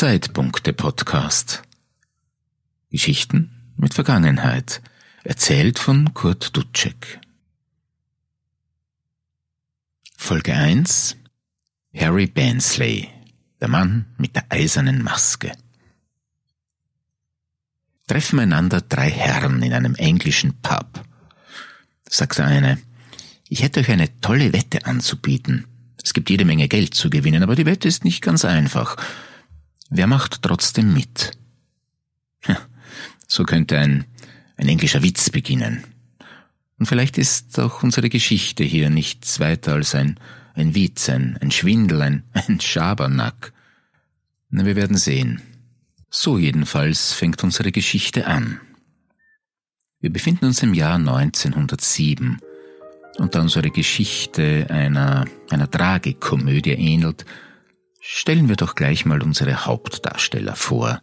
Zeitpunkte Podcast. Geschichten mit Vergangenheit, erzählt von Kurt Dutschek. Folge 1 Harry Bansley, der Mann mit der eisernen Maske. Treffen einander drei Herren in einem englischen Pub. Sagt der eine, ich hätte euch eine tolle Wette anzubieten. Es gibt jede Menge Geld zu gewinnen, aber die Wette ist nicht ganz einfach. Wer macht trotzdem mit? So könnte ein, ein englischer Witz beginnen. Und vielleicht ist auch unsere Geschichte hier nichts weiter als ein, ein Witz, ein, ein Schwindel, ein, ein Schabernack. Na, wir werden sehen. So jedenfalls fängt unsere Geschichte an. Wir befinden uns im Jahr 1907 und da unsere Geschichte einer, einer Tragikomödie ähnelt, stellen wir doch gleich mal unsere Hauptdarsteller vor,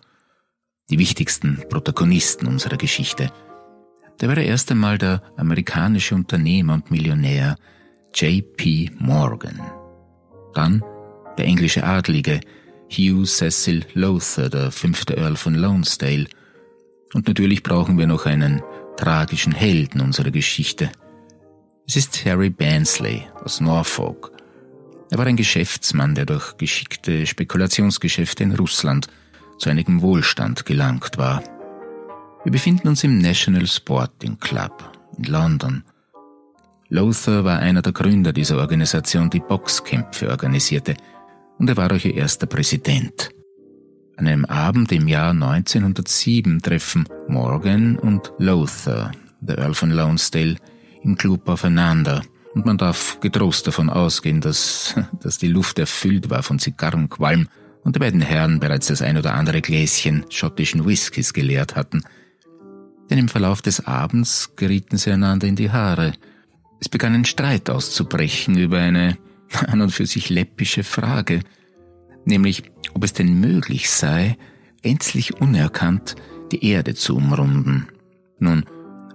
die wichtigsten Protagonisten unserer Geschichte. Der wäre erst einmal der amerikanische Unternehmer und Millionär J.P. Morgan. Dann der englische Adlige Hugh Cecil Lowther, der fünfte Earl von Lonesdale. Und natürlich brauchen wir noch einen tragischen Helden unserer Geschichte – es ist Harry Bansley aus Norfolk. Er war ein Geschäftsmann, der durch geschickte Spekulationsgeschäfte in Russland zu einigem Wohlstand gelangt war. Wir befinden uns im National Sporting Club in London. Lothar war einer der Gründer dieser Organisation, die Boxkämpfe organisierte, und er war auch ihr erster Präsident. An einem Abend im Jahr 1907 treffen Morgan und Lothar, der Earl von Lonesdale, im Club aufeinander, und man darf getrost davon ausgehen, dass, dass die Luft erfüllt war von Zigarrenqualm und die beiden Herren bereits das ein oder andere Gläschen schottischen Whiskys geleert hatten. Denn im Verlauf des Abends gerieten sie einander in die Haare. Es begann ein Streit auszubrechen über eine an und für sich läppische Frage, nämlich ob es denn möglich sei, gänzlich unerkannt die Erde zu umrunden. Nun,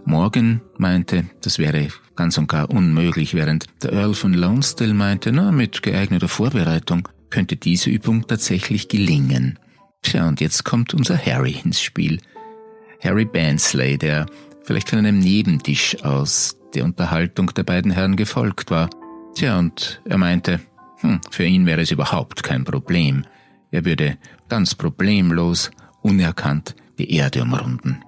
Morgan meinte, das wäre ganz und gar unmöglich, während der Earl von Lonsdale meinte, na, mit geeigneter Vorbereitung könnte diese Übung tatsächlich gelingen. Tja, und jetzt kommt unser Harry ins Spiel. Harry Bansley, der vielleicht von einem Nebentisch aus der Unterhaltung der beiden Herren gefolgt war. Tja, und er meinte, hm, für ihn wäre es überhaupt kein Problem. Er würde ganz problemlos, unerkannt die Erde umrunden.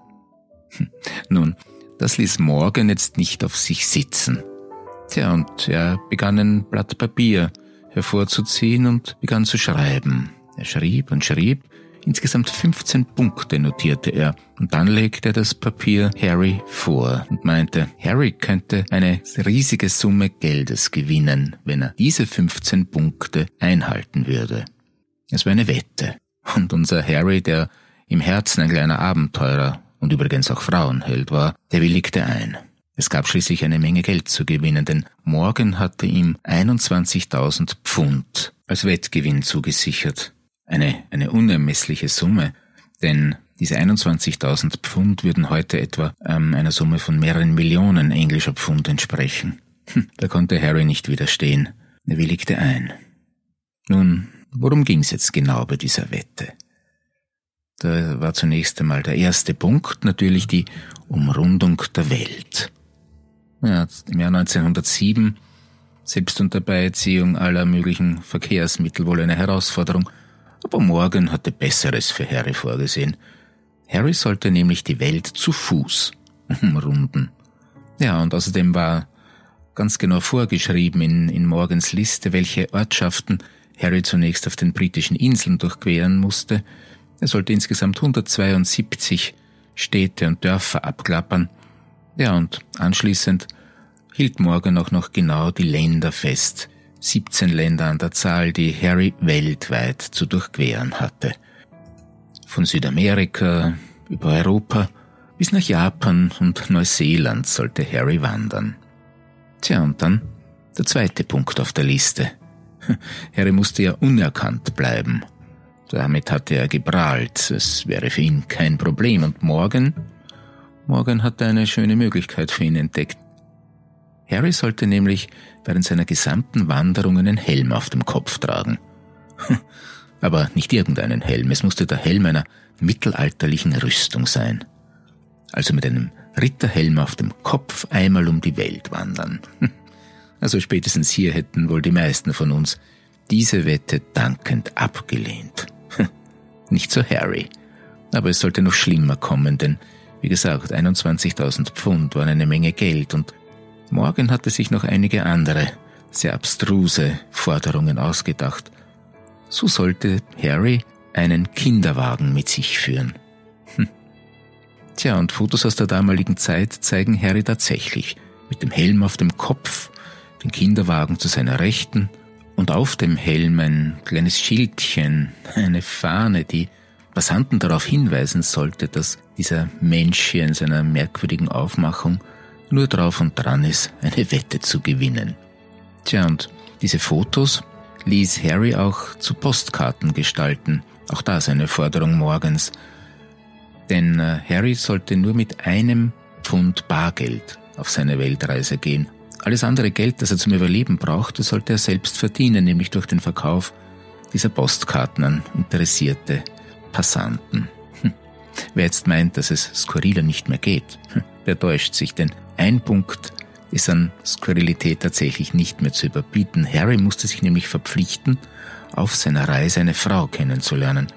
Hm, nun, das ließ Morgan jetzt nicht auf sich sitzen. Tja, und er begann ein Blatt Papier hervorzuziehen und begann zu schreiben. Er schrieb und schrieb, insgesamt 15 Punkte notierte er, und dann legte er das Papier Harry vor und meinte, Harry könnte eine riesige Summe Geldes gewinnen, wenn er diese 15 Punkte einhalten würde. Es war eine Wette, und unser Harry, der im Herzen ein kleiner Abenteurer und übrigens auch Frauenheld war, der willigte ein. Es gab schließlich eine Menge Geld zu gewinnen, denn Morgan hatte ihm 21.000 Pfund als Wettgewinn zugesichert. Eine, eine unermessliche Summe, denn diese 21.000 Pfund würden heute etwa ähm, einer Summe von mehreren Millionen englischer Pfund entsprechen. Hm, da konnte Harry nicht widerstehen. Er willigte ein. Nun, worum ging's jetzt genau bei dieser Wette? Da war zunächst einmal der erste Punkt natürlich die Umrundung der Welt. Ja, Im Jahr 1907, selbst unter Beiziehung aller möglichen Verkehrsmittel wohl eine Herausforderung, aber Morgan hatte Besseres für Harry vorgesehen. Harry sollte nämlich die Welt zu Fuß umrunden. Ja, und außerdem war ganz genau vorgeschrieben in, in Morgans Liste, welche Ortschaften Harry zunächst auf den britischen Inseln durchqueren musste, er sollte insgesamt 172 Städte und Dörfer abklappern. Ja, und anschließend hielt Morgan auch noch genau die Länder fest, 17 Länder an der Zahl, die Harry weltweit zu durchqueren hatte. Von Südamerika über Europa bis nach Japan und Neuseeland sollte Harry wandern. Tja, und dann der zweite Punkt auf der Liste. Harry musste ja unerkannt bleiben. Damit hatte er geprahlt, es wäre für ihn kein Problem. Und morgen? Morgan hatte eine schöne Möglichkeit für ihn entdeckt. Harry sollte nämlich während seiner gesamten Wanderung einen Helm auf dem Kopf tragen. Aber nicht irgendeinen Helm, es musste der Helm einer mittelalterlichen Rüstung sein. Also mit einem Ritterhelm auf dem Kopf einmal um die Welt wandern. Also spätestens hier hätten wohl die meisten von uns diese Wette dankend abgelehnt. Nicht so Harry. Aber es sollte noch schlimmer kommen, denn wie gesagt, 21.000 Pfund waren eine Menge Geld und Morgan hatte sich noch einige andere, sehr abstruse Forderungen ausgedacht. So sollte Harry einen Kinderwagen mit sich führen. Hm. Tja, und Fotos aus der damaligen Zeit zeigen Harry tatsächlich mit dem Helm auf dem Kopf, den Kinderwagen zu seiner Rechten und auf dem Helm ein kleines Schildchen, eine Fahne, die Passanten darauf hinweisen sollte, dass dieser Mensch hier in seiner merkwürdigen Aufmachung nur drauf und dran ist, eine Wette zu gewinnen. Tja, und diese Fotos ließ Harry auch zu Postkarten gestalten, auch das eine Forderung morgens. Denn äh, Harry sollte nur mit einem Pfund Bargeld auf seine Weltreise gehen. Alles andere Geld, das er zum Überleben brauchte, sollte er selbst verdienen, nämlich durch den Verkauf dieser Postkarten an interessierte Passanten. Hm. Wer jetzt meint, dass es skurriler nicht mehr geht, hm, der täuscht sich, denn ein Punkt ist an Skurrilität tatsächlich nicht mehr zu überbieten. Harry musste sich nämlich verpflichten, auf seiner Reise eine Frau kennenzulernen.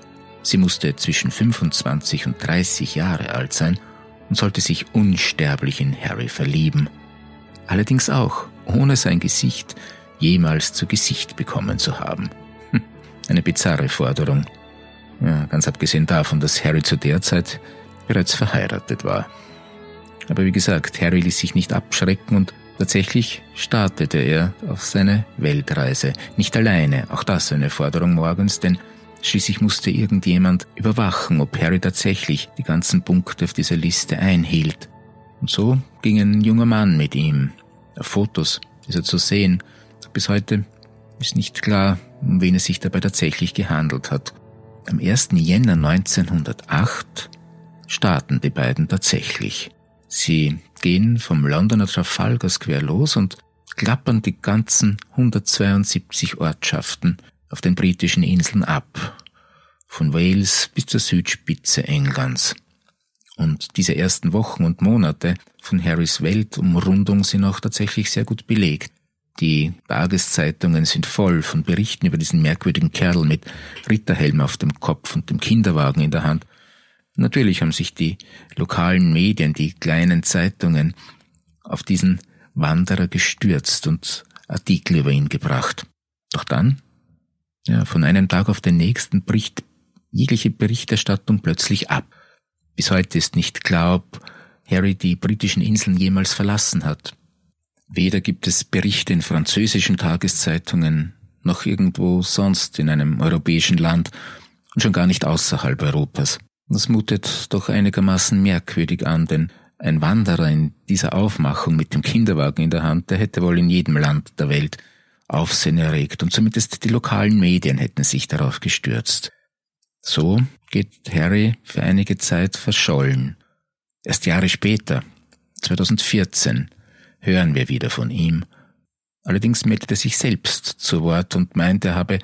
Sie musste zwischen 25 und 30 Jahre alt sein und sollte sich unsterblich in Harry verlieben. Allerdings auch, ohne sein Gesicht jemals zu Gesicht bekommen zu haben. Hm, eine bizarre Forderung. Ja, ganz abgesehen davon, dass Harry zu der Zeit bereits verheiratet war. Aber wie gesagt, Harry ließ sich nicht abschrecken und tatsächlich startete er auf seine Weltreise. Nicht alleine, auch das eine Forderung morgens, denn schließlich musste irgendjemand überwachen, ob Harry tatsächlich die ganzen Punkte auf dieser Liste einhielt. Und so ging ein junger Mann mit ihm. Auf Fotos ist er zu sehen. Bis heute ist nicht klar, um wen es sich dabei tatsächlich gehandelt hat. Am 1. Jänner 1908 starten die beiden tatsächlich. Sie gehen vom Londoner Trafalgar Square los und klappern die ganzen 172 Ortschaften auf den britischen Inseln ab, von Wales bis zur Südspitze Englands. Und diese ersten Wochen und Monate von Harrys Weltumrundung sind auch tatsächlich sehr gut belegt. Die Tageszeitungen sind voll von Berichten über diesen merkwürdigen Kerl mit Ritterhelm auf dem Kopf und dem Kinderwagen in der Hand. Natürlich haben sich die lokalen Medien, die kleinen Zeitungen auf diesen Wanderer gestürzt und Artikel über ihn gebracht. Doch dann, ja, von einem Tag auf den nächsten bricht jegliche Berichterstattung plötzlich ab. Bis heute ist nicht klar, ob Harry die britischen Inseln jemals verlassen hat. Weder gibt es Berichte in französischen Tageszeitungen noch irgendwo sonst in einem europäischen Land und schon gar nicht außerhalb Europas. Das mutet doch einigermaßen merkwürdig an, denn ein Wanderer in dieser Aufmachung mit dem Kinderwagen in der Hand, der hätte wohl in jedem Land der Welt Aufsehen erregt und zumindest die lokalen Medien hätten sich darauf gestürzt. So geht Harry für einige Zeit verschollen. Erst Jahre später, 2014, hören wir wieder von ihm. Allerdings meldet er sich selbst zu Wort und meint, er habe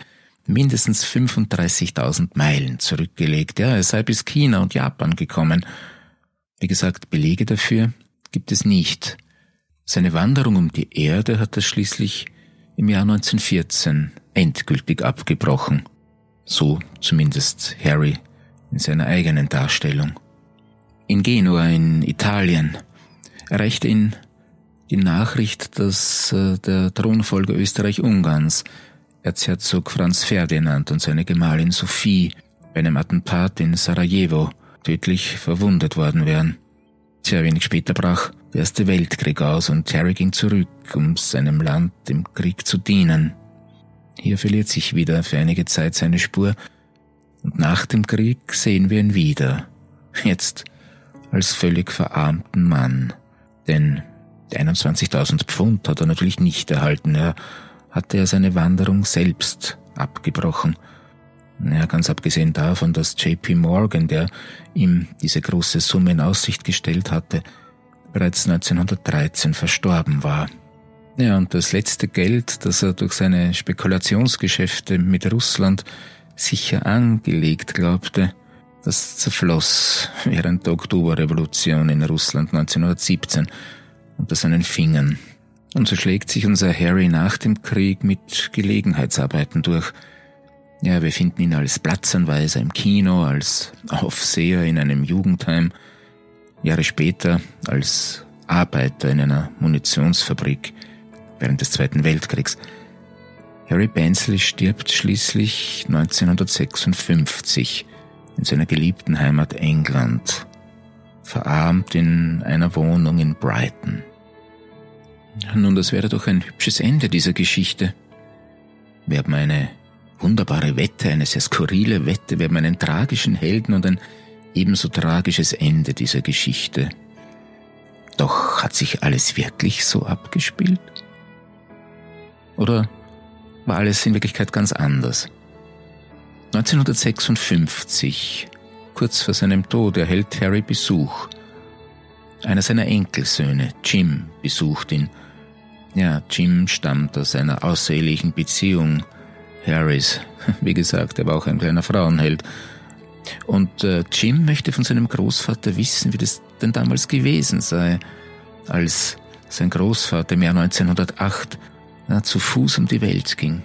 mindestens 35.000 Meilen zurückgelegt. Ja, er sei bis China und Japan gekommen. Wie gesagt, Belege dafür gibt es nicht. Seine Wanderung um die Erde hat er schließlich im Jahr 1914 endgültig abgebrochen. So zumindest Harry in seiner eigenen Darstellung. In Genua in Italien erreichte ihn die Nachricht, dass äh, der Thronfolger Österreich-Ungarns, Erzherzog Franz Ferdinand und seine Gemahlin Sophie bei einem Attentat in Sarajevo tödlich verwundet worden wären. Sehr wenig später brach der Erste Weltkrieg aus und Harry ging zurück, um seinem Land im Krieg zu dienen. Hier verliert sich wieder für einige Zeit seine Spur und nach dem Krieg sehen wir ihn wieder. Jetzt als völlig verarmten Mann. Denn die 21.000 Pfund hat er natürlich nicht erhalten. Er hatte er seine Wanderung selbst abgebrochen. Ja, ganz abgesehen davon, dass JP Morgan, der ihm diese große Summe in Aussicht gestellt hatte, bereits 1913 verstorben war. Ja, und das letzte Geld, das er durch seine Spekulationsgeschäfte mit Russland sicher angelegt glaubte, das zerfloss während der Oktoberrevolution in Russland 1917 unter seinen Fingern. Und so schlägt sich unser Harry nach dem Krieg mit Gelegenheitsarbeiten durch. Ja, wir finden ihn als Platzanweiser im Kino, als Aufseher in einem Jugendheim, Jahre später als Arbeiter in einer Munitionsfabrik während des Zweiten Weltkriegs. Harry Bensley stirbt schließlich 1956 in seiner geliebten Heimat England, verarmt in einer Wohnung in Brighton. Nun, das wäre doch ein hübsches Ende dieser Geschichte. Wir haben eine wunderbare Wette, eine sehr skurrile Wette, wir haben einen tragischen Helden und ein ebenso tragisches Ende dieser Geschichte. Doch hat sich alles wirklich so abgespielt? Oder war alles in Wirklichkeit ganz anders? 1956, kurz vor seinem Tod, erhält Harry Besuch. Einer seiner Enkelsöhne, Jim, besucht ihn. Ja, Jim stammt aus einer außerehelichen Beziehung Harrys. Wie gesagt, er war auch ein kleiner Frauenheld. Und äh, Jim möchte von seinem Großvater wissen, wie das denn damals gewesen sei, als sein Großvater im Jahr 1908 ja, zu Fuß um die Welt ging.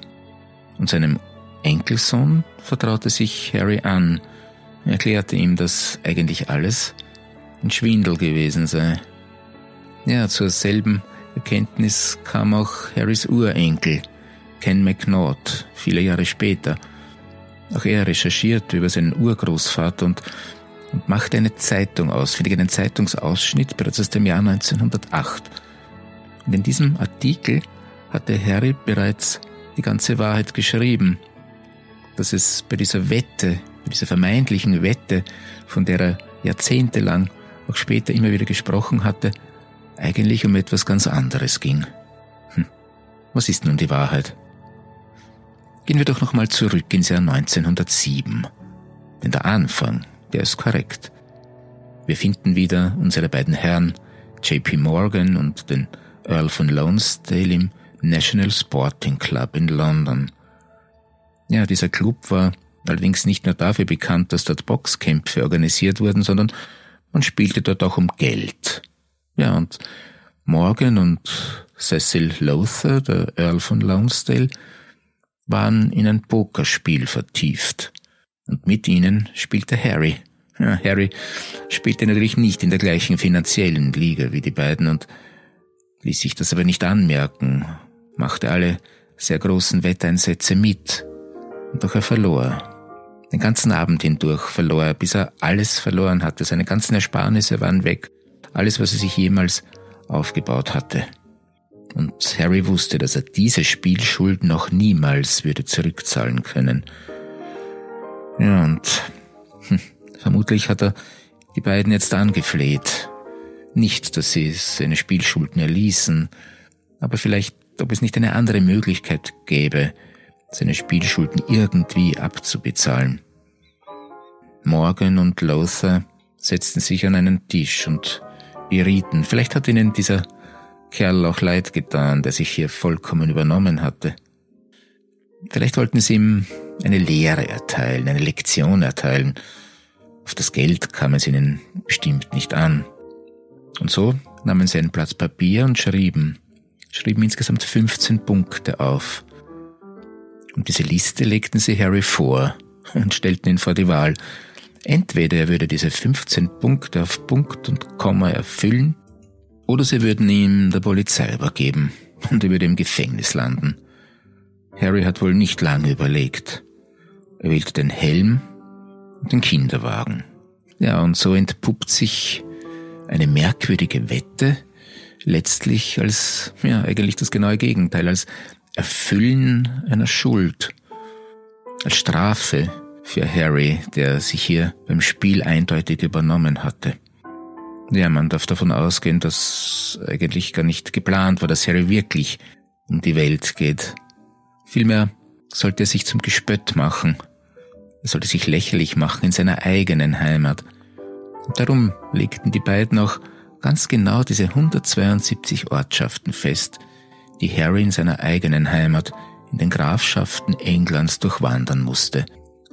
Und seinem Enkelsohn vertraute sich Harry an, erklärte ihm, dass eigentlich alles ein Schwindel gewesen sei. Ja, zur selben Erkenntnis kam auch Harrys Urenkel, Ken McNaught, viele Jahre später. Auch er recherchierte über seinen Urgroßvater und, und machte eine Zeitung aus, ich einen Zeitungsausschnitt bereits aus dem Jahr 1908. Und in diesem Artikel hatte Harry bereits die ganze Wahrheit geschrieben dass es bei dieser Wette, bei dieser vermeintlichen Wette, von der er jahrzehntelang auch später immer wieder gesprochen hatte, eigentlich um etwas ganz anderes ging. Hm. Was ist nun die Wahrheit? Gehen wir doch nochmal zurück ins Jahr 1907. Denn der Anfang, der ist korrekt. Wir finden wieder unsere beiden Herren JP Morgan und den Earl von Lonsdale im National Sporting Club in London. Ja, dieser Club war allerdings nicht nur dafür bekannt, dass dort Boxkämpfe organisiert wurden, sondern man spielte dort auch um Geld. Ja, und Morgan und Cecil Lothar, der Earl von Lonsdale, waren in ein Pokerspiel vertieft. Und mit ihnen spielte Harry. Ja, Harry spielte natürlich nicht in der gleichen finanziellen Liga wie die beiden und ließ sich das aber nicht anmerken, machte alle sehr großen Wetteinsätze mit doch er verlor. Den ganzen Abend hindurch verlor er, bis er alles verloren hatte. Seine ganzen Ersparnisse waren weg. Alles, was er sich jemals aufgebaut hatte. Und Harry wusste, dass er diese Spielschuld noch niemals würde zurückzahlen können. Ja, und hm, vermutlich hat er die beiden jetzt angefleht. Nicht, dass sie seine Spielschulden erließen, aber vielleicht, ob es nicht eine andere Möglichkeit gäbe, seine Spielschulden irgendwie abzubezahlen. Morgan und Lothar setzten sich an einen Tisch und berieten. Vielleicht hat ihnen dieser Kerl auch leid getan, der sich hier vollkommen übernommen hatte. Vielleicht wollten sie ihm eine Lehre erteilen, eine Lektion erteilen. Auf das Geld kam es ihnen bestimmt nicht an. Und so nahmen sie ein Blatt Papier und schrieben, schrieben insgesamt 15 Punkte auf. Und diese Liste legten sie Harry vor und stellten ihn vor die Wahl. Entweder er würde diese 15 Punkte auf Punkt und Komma erfüllen, oder sie würden ihm der Polizei übergeben und er würde im Gefängnis landen. Harry hat wohl nicht lange überlegt. Er wählte den Helm und den Kinderwagen. Ja, und so entpuppt sich eine merkwürdige Wette letztlich als, ja, eigentlich das genaue Gegenteil, als Erfüllen einer Schuld. Als Strafe für Harry, der sich hier beim Spiel eindeutig übernommen hatte. Ja, man darf davon ausgehen, dass eigentlich gar nicht geplant war, dass Harry wirklich um die Welt geht. Vielmehr sollte er sich zum Gespött machen. Er sollte sich lächerlich machen in seiner eigenen Heimat. Und darum legten die beiden auch ganz genau diese 172 Ortschaften fest, die Harry in seiner eigenen Heimat in den Grafschaften Englands durchwandern musste,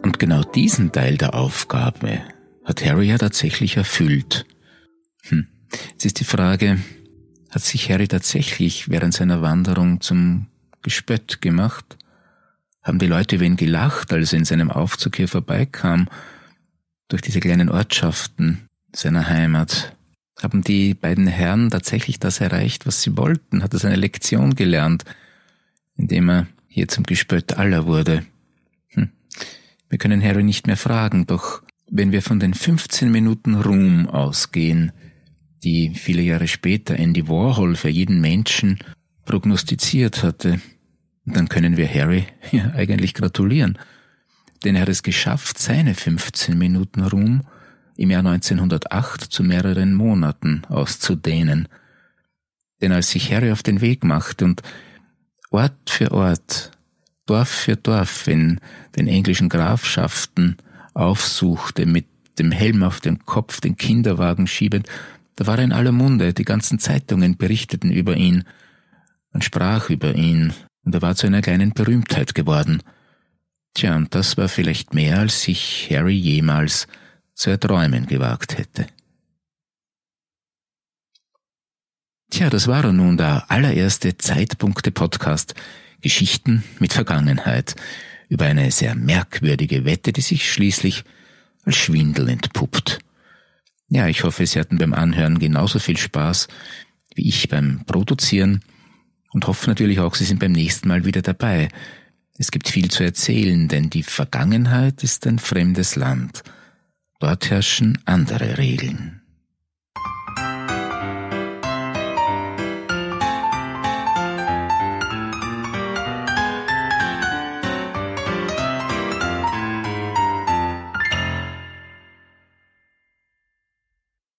Und genau diesen Teil der Aufgabe hat Harry ja tatsächlich erfüllt. Hm. Jetzt ist die Frage, hat sich Harry tatsächlich während seiner Wanderung zum Gespött gemacht? Haben die Leute über ihn gelacht, als er in seinem Aufzug hier vorbeikam, durch diese kleinen Ortschaften seiner Heimat? Haben die beiden Herren tatsächlich das erreicht, was sie wollten? Hat er seine Lektion gelernt, indem er hier zum Gespött aller wurde? Hm. Wir können Harry nicht mehr fragen, doch wenn wir von den 15 Minuten Ruhm ausgehen, die viele Jahre später Andy Warhol für jeden Menschen prognostiziert hatte, dann können wir Harry ja eigentlich gratulieren. Denn er hat es geschafft, seine 15 Minuten Ruhm im Jahr 1908 zu mehreren Monaten auszudehnen. Denn als sich Harry auf den Weg machte und Ort für Ort, Dorf für Dorf in den englischen Grafschaften aufsuchte, mit dem Helm auf dem Kopf, den Kinderwagen schiebend, da war er in aller Munde, die ganzen Zeitungen berichteten über ihn, man sprach über ihn, und er war zu einer kleinen Berühmtheit geworden. Tja, und das war vielleicht mehr, als sich Harry jemals zu erträumen gewagt hätte. Tja, das war nun der allererste Zeitpunkte-Podcast Geschichten mit Vergangenheit über eine sehr merkwürdige Wette, die sich schließlich als Schwindel entpuppt. Ja, ich hoffe, Sie hatten beim Anhören genauso viel Spaß wie ich beim Produzieren und hoffe natürlich auch, Sie sind beim nächsten Mal wieder dabei. Es gibt viel zu erzählen, denn die Vergangenheit ist ein fremdes Land. Dort herrschen andere Regeln.